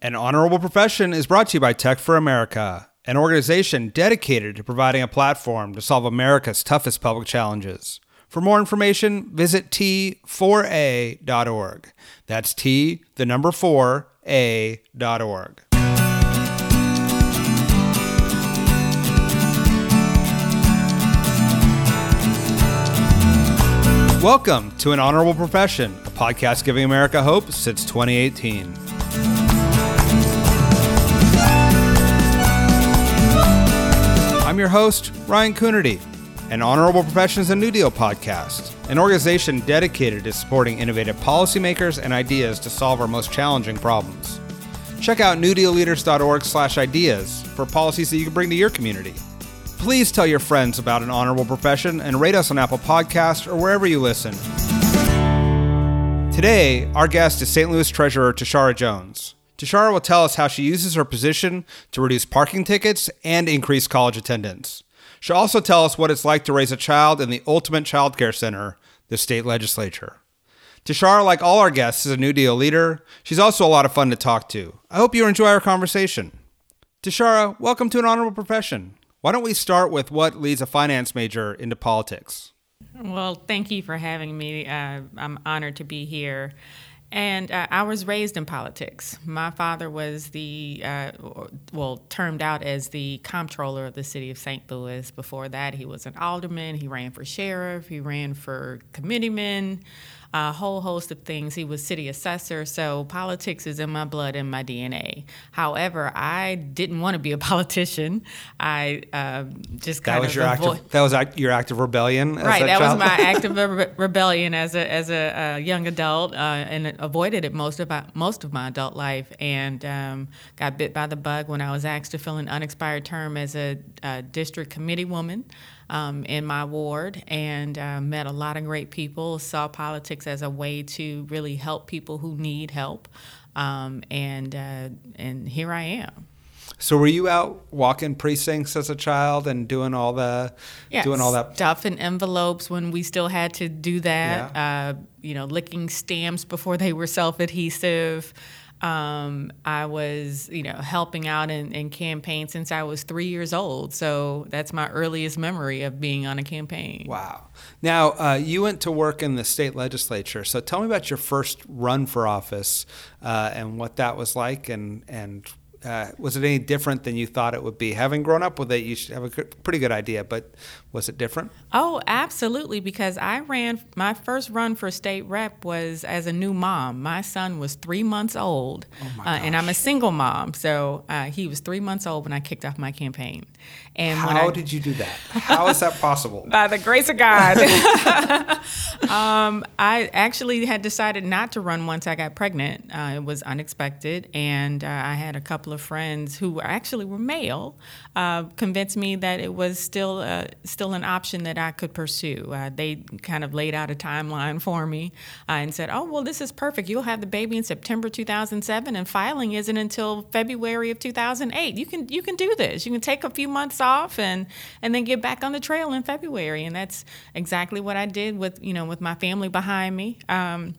An honorable profession is brought to you by Tech for America, an organization dedicated to providing a platform to solve America's toughest public challenges. For more information, visit t4a.org. That's T, the number 4, A.org. Welcome to An Honorable Profession, a podcast giving America hope since 2018. I'm your host, Ryan Coonerty. An Honorable Professions and New Deal podcast, an organization dedicated to supporting innovative policymakers and ideas to solve our most challenging problems. Check out newdealleaders.org/ideas for policies that you can bring to your community. Please tell your friends about an honorable profession and rate us on Apple Podcasts or wherever you listen. Today, our guest is St. Louis Treasurer Tishaura Jones. Tishaura will tell us how she uses her position to reduce parking tickets and increase college attendance. She'll also tell us what it's like to raise a child in the ultimate child care center, the state legislature. Tishaura, like all our guests, is a New Deal leader. She's also a lot of fun to talk to. I hope you enjoy our conversation. Tishaura, welcome to an honorable profession. Why don't we start with what leads a finance major into politics? Well, thank you for having me. Uh, I'm honored to be here. And uh, I was raised in politics. My father was the, uh, well, termed out as the comptroller of the city of St. Louis. Before that, he was an alderman. He ran for sheriff. He ran for committeeman a whole host of things. He was city assessor, so politics is in my blood and my DNA. However, I didn't want to be a politician. I uh, just kind that was of your avo- active, that was act- your active rebellion. as Right, a that was my active re- rebellion as a as a, uh young adult, uh, and avoided it most of my, most of my adult life, and um, got bit by the bug when I was asked to fill an unexpired term as a, a district committee woman um, in my ward, and uh, met a lot of great people. Saw politics as a way to really help people who need help, um, and uh, and here I am. So were you out walking precincts as a child and doing all the Yeah, doing all that? stuff in envelopes when we still had to do that. Uh, you know, licking stamps before they were self-adhesive. Um, I was, you know, helping out in, in campaigns since I was three years old. So that's my earliest memory of being on a campaign. Wow. Now uh, you went to work in the state legislature. So tell me about your first run for office uh, and what that was like, and and uh, was it any different than you thought it would be? Having grown up with it, you should have a pretty good idea. But was it different? Oh, absolutely. Because I ran my first run for state rep was as a new mom. My son was three months old, Oh uh, and I'm a single mom. So uh, he was three months old when I kicked off my campaign. And How I, did you do that? How is that possible? by the grace of God. um, I actually had decided not to run once I got pregnant. Uh, it was unexpected, and uh, I had a couple of friends who actually were male uh, convinced me that it was still uh, still an option that I could pursue. Uh, they kind of laid out a timeline for me uh, and said, "Oh, well, this is perfect. You'll have the baby in September 2007, and filing isn't until February of 2008. You can you can do this. You can take a few months off and and then get back on the trail in February." And that's exactly what I did with you know with my family behind me. Um,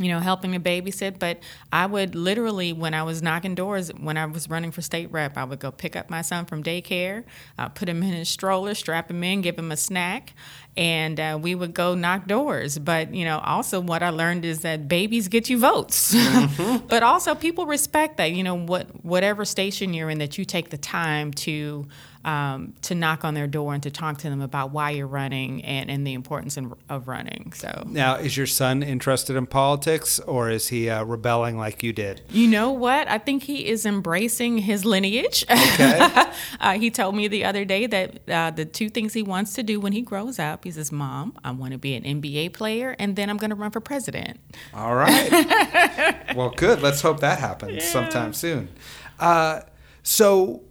you know, helping to babysit. But I would literally, when I was knocking doors, when I was running for state rep, I would go pick up my son from daycare, uh, put him in his stroller, strap him in, give him a snack, and uh, we would go knock doors. But you know, also what I learned is that babies get you votes, but also people respect that. You know, what whatever station you're in, that you take the time to. Um, to knock on their door and to talk to them about why you're running and, and the importance in, of running. So Now, is your son interested in politics, or is he uh, rebelling like you did? You know what? I think he is embracing his lineage. Okay. uh, he told me the other day that uh, the two things he wants to do when he grows up, he says, Mom, I want to be an NBA player, and then I'm going to run for president. All right. well, good. Let's hope that happens sometime soon. Uh, so,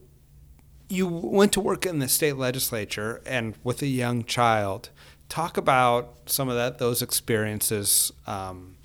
you went to work in the state legislature and with a young child. Talk about some of that those experiences. Um,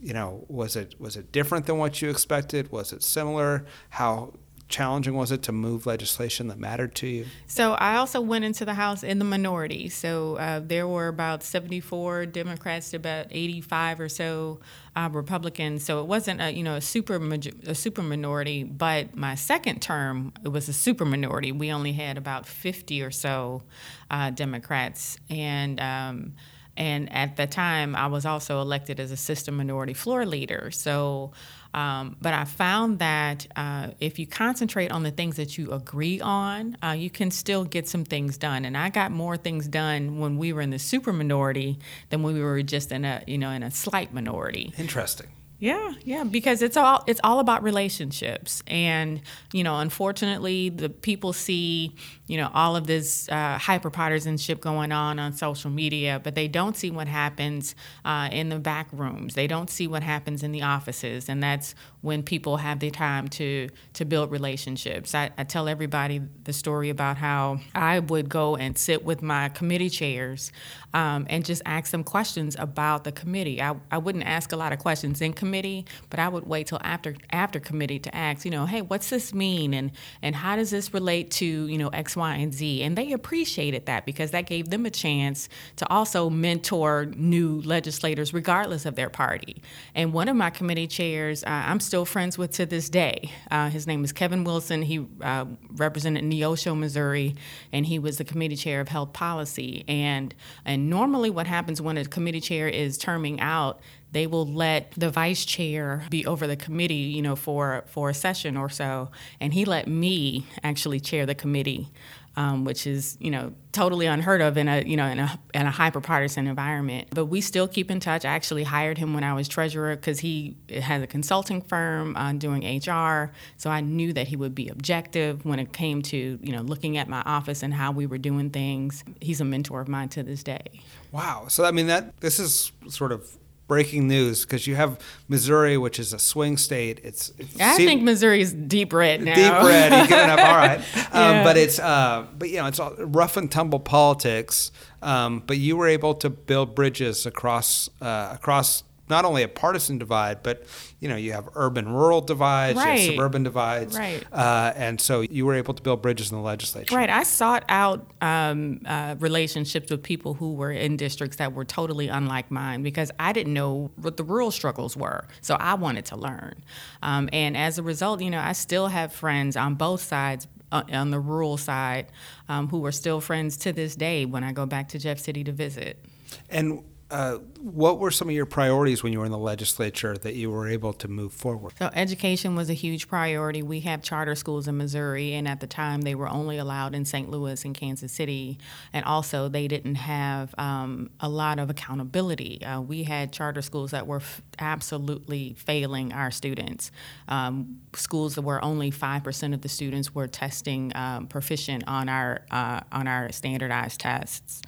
you know, was it was it different than what you expected? Was it similar? How challenging was it to move legislation that mattered to you? So I also went into the House in the minority. So uh, there were about 74 Democrats to about 85 or so uh, Republicans. So it wasn't a you know a super a super minority. But my second term, it was a super minority. We only had about 50 or so uh, Democrats, and um, and at the time, I was also elected as assistant minority floor leader. So, um, but I found that uh, if you concentrate on the things that you agree on, uh, you can still get some things done. And I got more things done when we were in the super minority than when we were just in a you know in a slight minority. Interesting. Yeah, yeah, because it's all it's all about relationships, and you know, unfortunately, the people see you know all of this uh, hyper partisanship going on on social media, but they don't see what happens uh, in the back rooms. They don't see what happens in the offices, and that's when people have the time to to build relationships. I, I tell everybody the story about how I would go and sit with my committee chairs um, and just ask them questions about the committee. I, I wouldn't ask a lot of questions in committee, but I would wait till after after committee to ask, you know, hey, what's this mean, and and how does this relate to you know X, Y, and Z? And they appreciated that because that gave them a chance to also mentor new legislators, regardless of their party. And one of my committee chairs, uh, I'm still still friends with to this day. Uh, his name is Kevin Wilson. He uh, represented Neosho, Missouri, and he was the committee chair of health policy. And and normally, what happens when a committee chair is terming out, they will let the vice chair be over the committee, you know, for for a session or so. And he let me actually chair the committee um, which is you know totally unheard of in a you know in a in a hyper partisan environment. But we still keep in touch. I actually hired him when I was treasurer because he has a consulting firm uh, doing HR, so I knew that he would be objective when it came to you know looking at my office and how we were doing things. He's a mentor of mine to this day. Wow. So I mean that this is sort of breaking news because you have Missouri, which is a swing state. It's, it's I seem, think Missouri is deep red now. Deep red, you good enough. All right, um, yeah. but it's uh, but you know it's all rough and tumble politics. Um, but you were able to build bridges across uh, across not only a partisan divide, but you know you have urban rural divides, right. you have suburban divides, right? Uh, and so you were able to build bridges in the legislature. Right. I sought out um, uh, relationships with people who were in districts that were totally unlike mine because I didn't know what the rural struggles were, so I wanted to learn. Um, and as a result, you know, I still have friends on both sides uh, on the rural side um, who are still friends to this day when I go back to Jeff City to visit. And uh, what were some of your priorities when you were in the legislature that you were able to move forward? So, education was a huge priority. We have charter schools in Missouri, and at the time, they were only allowed in St. Louis and Kansas City. And also, they didn't have um, a lot of accountability. Uh, we had charter schools that were f- absolutely failing our students. Um, schools were only five percent of the students were testing um, proficient on our uh, on our standardized tests.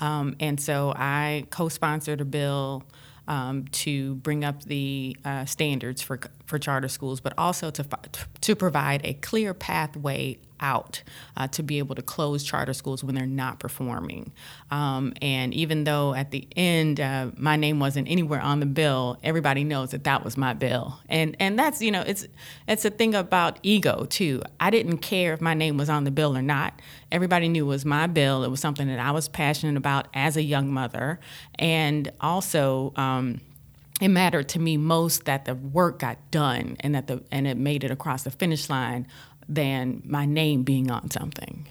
Um, and so I co sponsored a bill um, to bring up the uh, standards for, for charter schools, but also to, to provide a clear pathway out uh, to be able to close charter schools when they're not performing. Um, and even though at the end uh, my name wasn't anywhere on the bill, everybody knows that that was my bill. And and that's you know it's it's a thing about ego too. I didn't care if my name was on the bill or not. Everybody knew it was my bill. It was something that I was passionate about as a young mother, and also. Um, it mattered to me most that the work got done and that the and it made it across the finish line than my name being on something.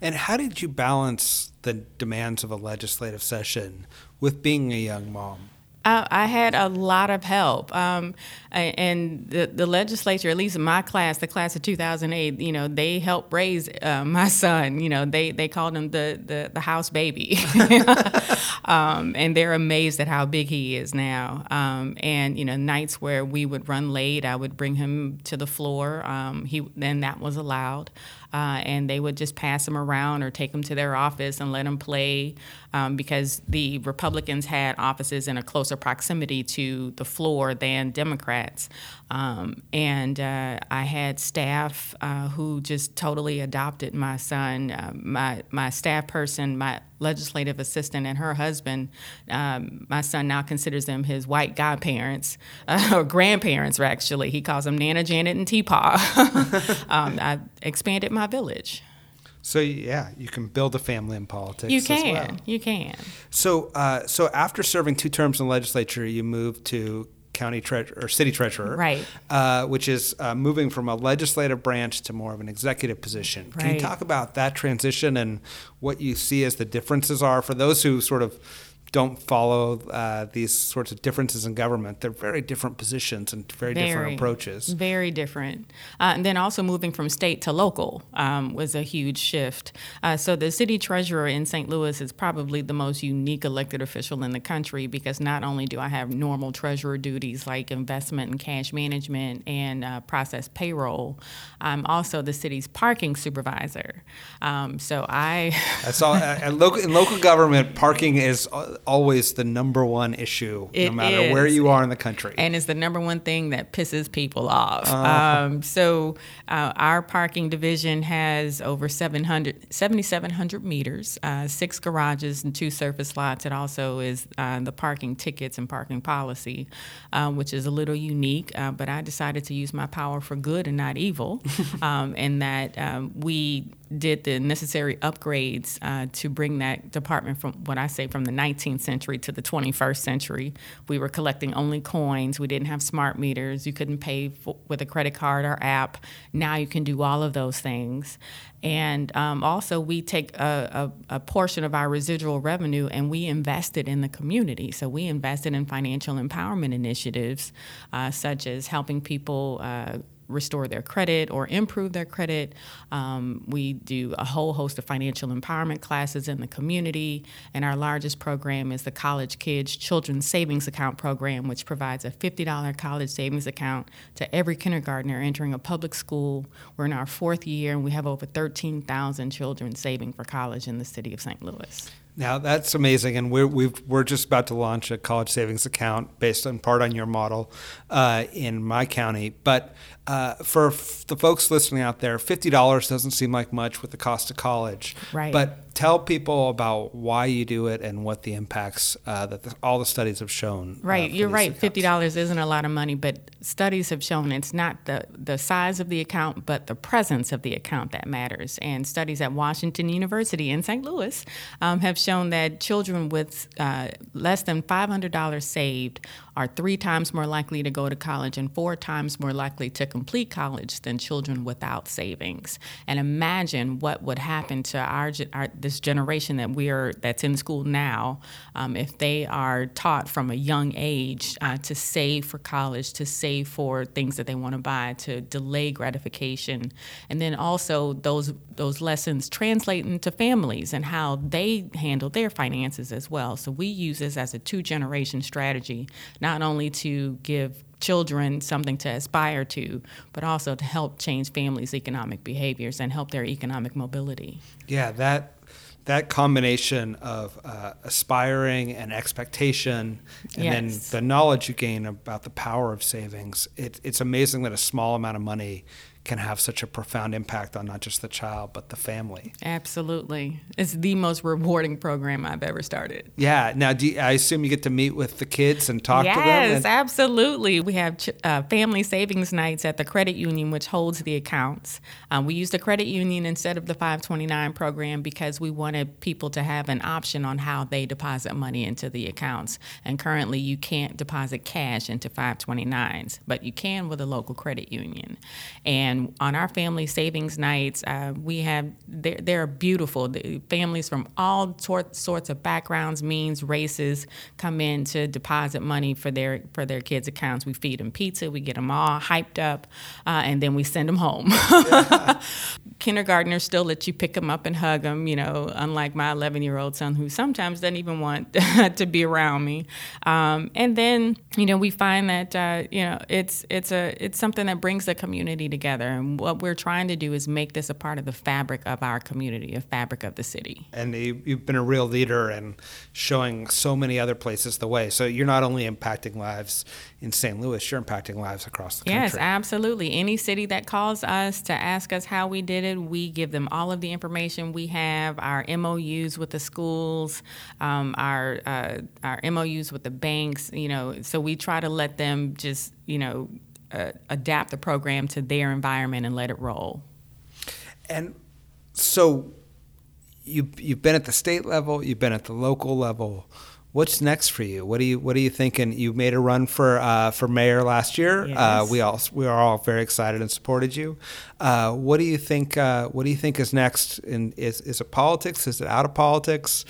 And how did you balance the demands of a legislative session with being a young mom? I, had a lot of help, um, and the, the legislature, at least in my class, the class of 2008, you know, they helped raise uh, my son. You know, they they called him the the, the house baby, um, and they're amazed at how big he is now. Um, and you know, nights where we would run late, I would bring him to the floor. Um, he then that was allowed uh, and they would just pass them around or take them to their office and let them play um, because the Republicans had offices in a closer closer proximity to the floor than Democrats. Um, and uh, I had staff uh, who just totally adopted my son. Uh, my my staff person, my legislative assistant, and her husband. Um, my son now considers them his white godparents uh, or grandparents. Actually, he calls them Nana, Janet, and Teepaw. um, I expanded my village. So yeah, you can build a family in politics. You can. Well. You can. So uh, so after serving two terms in the legislature, you moved to county treasurer or city treasurer, right? Uh, which is uh, moving from a legislative branch to more of an executive position. Right. Can you talk about that transition and what you see as the differences are for those who sort of don't follow uh, these sorts of differences in government. They're very different positions and very, very different approaches. Very different. Uh, and then also moving from state to local um, was a huge shift. Uh, so the city treasurer in St. Louis is probably the most unique elected official in the country because not only do I have normal treasurer duties like investment and cash management and uh, process payroll, I'm also the city's parking supervisor. Um, so I. That's all. local, in local government, parking is always the number one issue, it no matter is. where you are in the country. And it's the number one thing that pisses people off. Uh. Um, so uh, our parking division has over 700, 7,700 meters, uh, six garages and two surface lots. It also is uh, the parking tickets and parking policy, uh, which is a little unique. Uh, but I decided to use my power for good and not evil, um, and that um, we did the necessary upgrades uh, to bring that department from what I say from the 19th century to the 21st century. We were collecting only coins. We didn't have smart meters. You couldn't pay with a credit card or app. Now you can do all of those things. And um, also, we take a, a, a, portion of our residual revenue and we invest it in the community. So we invested in financial empowerment initiatives, uh, such as helping people. Uh, restore their credit or improve their credit. Um, we do a whole host of financial empowerment classes in the community, and our largest program is the College Kids Children's Savings Account Program, which provides a $50 college savings account to every kindergartner entering a public school. We're in our fourth year, and we have over 13,000 children saving for college in the city of St. Louis. Now that's amazing, and we're we are just about to launch a college savings account based in part on your model uh, in my county. But uh, for f- the folks listening out there, fifty dollars doesn't seem like much with the cost of college. Right. But tell people about why you do it and what the impacts uh, that the, all the studies have shown. uh, Right, you're right. accounts. Fifty dollars isn't a lot of money, but studies have shown it's not the the size of the account, but the presence of the account that matters. And studies at Washington University in St. Louis um, have shown that children with uh, less than five hundred dollars saved are three times more likely to go to college and four times more likely to complete college than children without savings. And imagine what would happen to our, our this generation that we are that's in school now um, if they are taught from a young age uh, to save for college, to save for things that they want to buy, to delay gratification, and then also those those lessons translate into families and how they handle their finances as well. So we use this as a two generation strategy, not only to give children something to aspire to, but also to help change families' economic behaviors and help their economic mobility. Yeah, that that combination of uh, aspiring and expectation, and Yes. then the knowledge you gain about the power of savings. It, it's amazing that a small amount of money can have such a profound impact on not just the child but the family. Absolutely. It's the most rewarding program I've ever started. Yeah. Now, do you, I assume you get to meet with the kids and talk yes, to them. and- absolutely. We have ch- uh, family savings nights at the credit union, which holds the accounts. Um, we use the credit union instead of the 529 program because we wanted people to have an option on how they deposit money into the accounts. And currently, you can't deposit cash into 529s, but you can with a local credit union. And on our family savings nights, uh, we have they're, they're beautiful. The families from all sort, sorts of backgrounds, means, races come in to deposit money for their for their kids' accounts. We feed them pizza, we get them all hyped up, uh, and then we send them home. Kindergartners still let you pick them up and hug them. You know, unlike my 11 year old son, who sometimes doesn't even want to be around me. Um, and then you know we find that uh, you know it's it's a it's something that brings the community together. And what we're trying to do is make this a part of the fabric of our community, a fabric of the city. And you, have been a real leader and showing so many other places the way. So you're not only impacting lives in St. Louis, you're impacting lives across the country. Yes, absolutely. Any city that calls us to ask us how we did it, we give them all of the information we have, our MOUs with the schools, um, our uh, our MOUs with the banks. You know, so we try to let them just you know uh, adapt the program to their environment and let it roll. And so you you've been at the state level, you've been at the local level. What's next for you? What do you What are you thinking? You made a run for uh, for mayor last year. Uh, yes. Uh, we all we are all very excited and supported you. Uh, what do you think? Uh, what do you think is next? In is is it politics? Is it out of politics?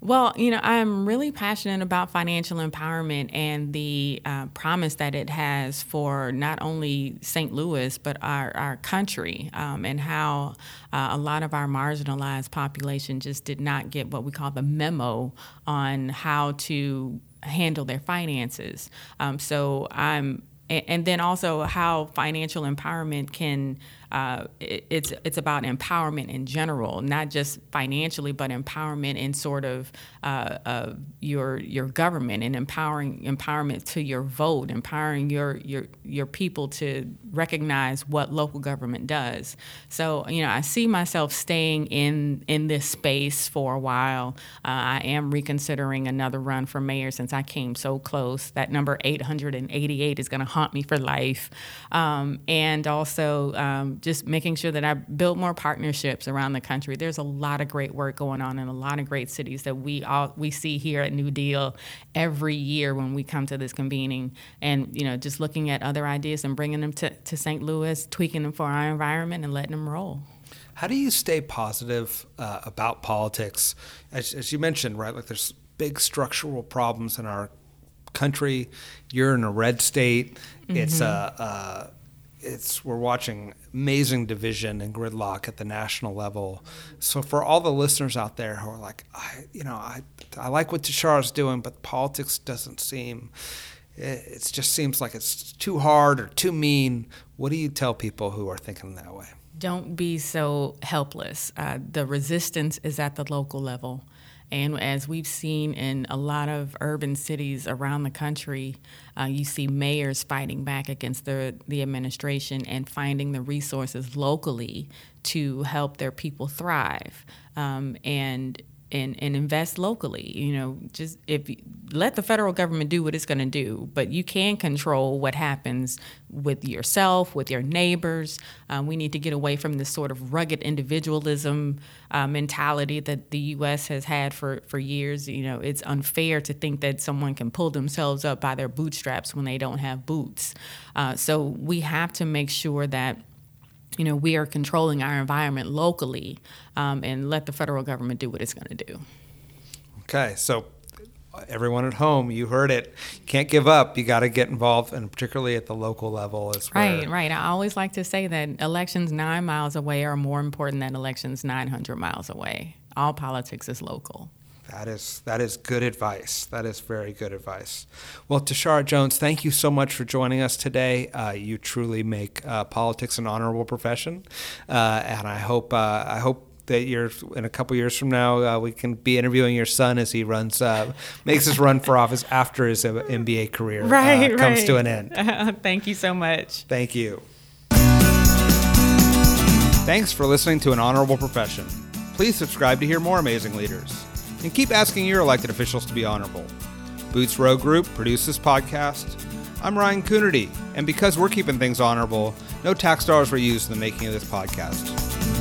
Well, you know, I'm really passionate about financial empowerment and the uh, promise that it has for not only St. Louis, but our, our country, um, and how uh, a lot of our marginalized population just did not get what we call the memo on how to handle their finances. Um, so I'm and, then also how financial empowerment can uh, it, it's it's about empowerment in general, not just financially, but empowerment in sort of uh, uh, your your government and empowering empowerment to your vote, empowering your your your people to recognize what local government does. So you know, I see myself staying in in this space for a while. Uh, I am reconsidering another run for mayor since I came so close. That number 888 is going to haunt me for life, um, and also. Um, just making sure that I build more partnerships around the country. There's a lot of great work going on in a lot of great cities that we all we see here at New Deal every year when we come to this convening, and you know just looking at other ideas and bringing them to, to St. Louis, tweaking them for our environment, and letting them roll. How do you stay positive uh, about politics? As, as you mentioned, right? Like there's big structural problems in our country. You're in a red state. Mm-hmm. It's a, a it's we're watching amazing division and gridlock at the national level. So for all the listeners out there who are like, I, you know, I, I like what is doing, but politics doesn't seem. It just seems like it's too hard or too mean. What do you tell people who are thinking that way? Don't be so helpless. Uh, the resistance is at the local level. And as we've seen in a lot of urban cities around the country, uh, you see mayors fighting back against the, the administration and finding the resources locally to help their people thrive. Um, and and, and invest locally. You know, just if let the federal government do what it's going to do, but you can control what happens with yourself, with your neighbors. Um, we need to get away from this sort of rugged individualism uh, mentality that the U.S. has had for, for years. You know, it's unfair to think that someone can pull themselves up by their bootstraps when they don't have boots. Uh, so we have to make sure that you know, we are controlling our environment locally um, and let the federal government do what it's going to do. Okay, so everyone at home, you heard it. You can't give up. You got to get involved, and particularly at the local level as well. Right, right. I always like to say that elections nine miles away are more important than elections 900 miles away. All politics is local. That is that is good advice. That is very good advice. Well, Tishaura Jones, thank you so much for joining us today. Uh, you truly make uh, politics an honorable profession, uh, and I hope uh, I hope that you're in a couple years from now uh, we can be interviewing your son as he runs uh, makes his run for office after his NBA career right, comes right. to an end. thank you so much. Thank you. Thanks for listening to An Honorable Profession. Please subscribe to hear more amazing leaders and keep asking your elected officials to be honorable. Boots Row Group produces this podcast. I'm Ryan Coonerty, and because we're keeping things honorable, no tax dollars were used in the making of this podcast.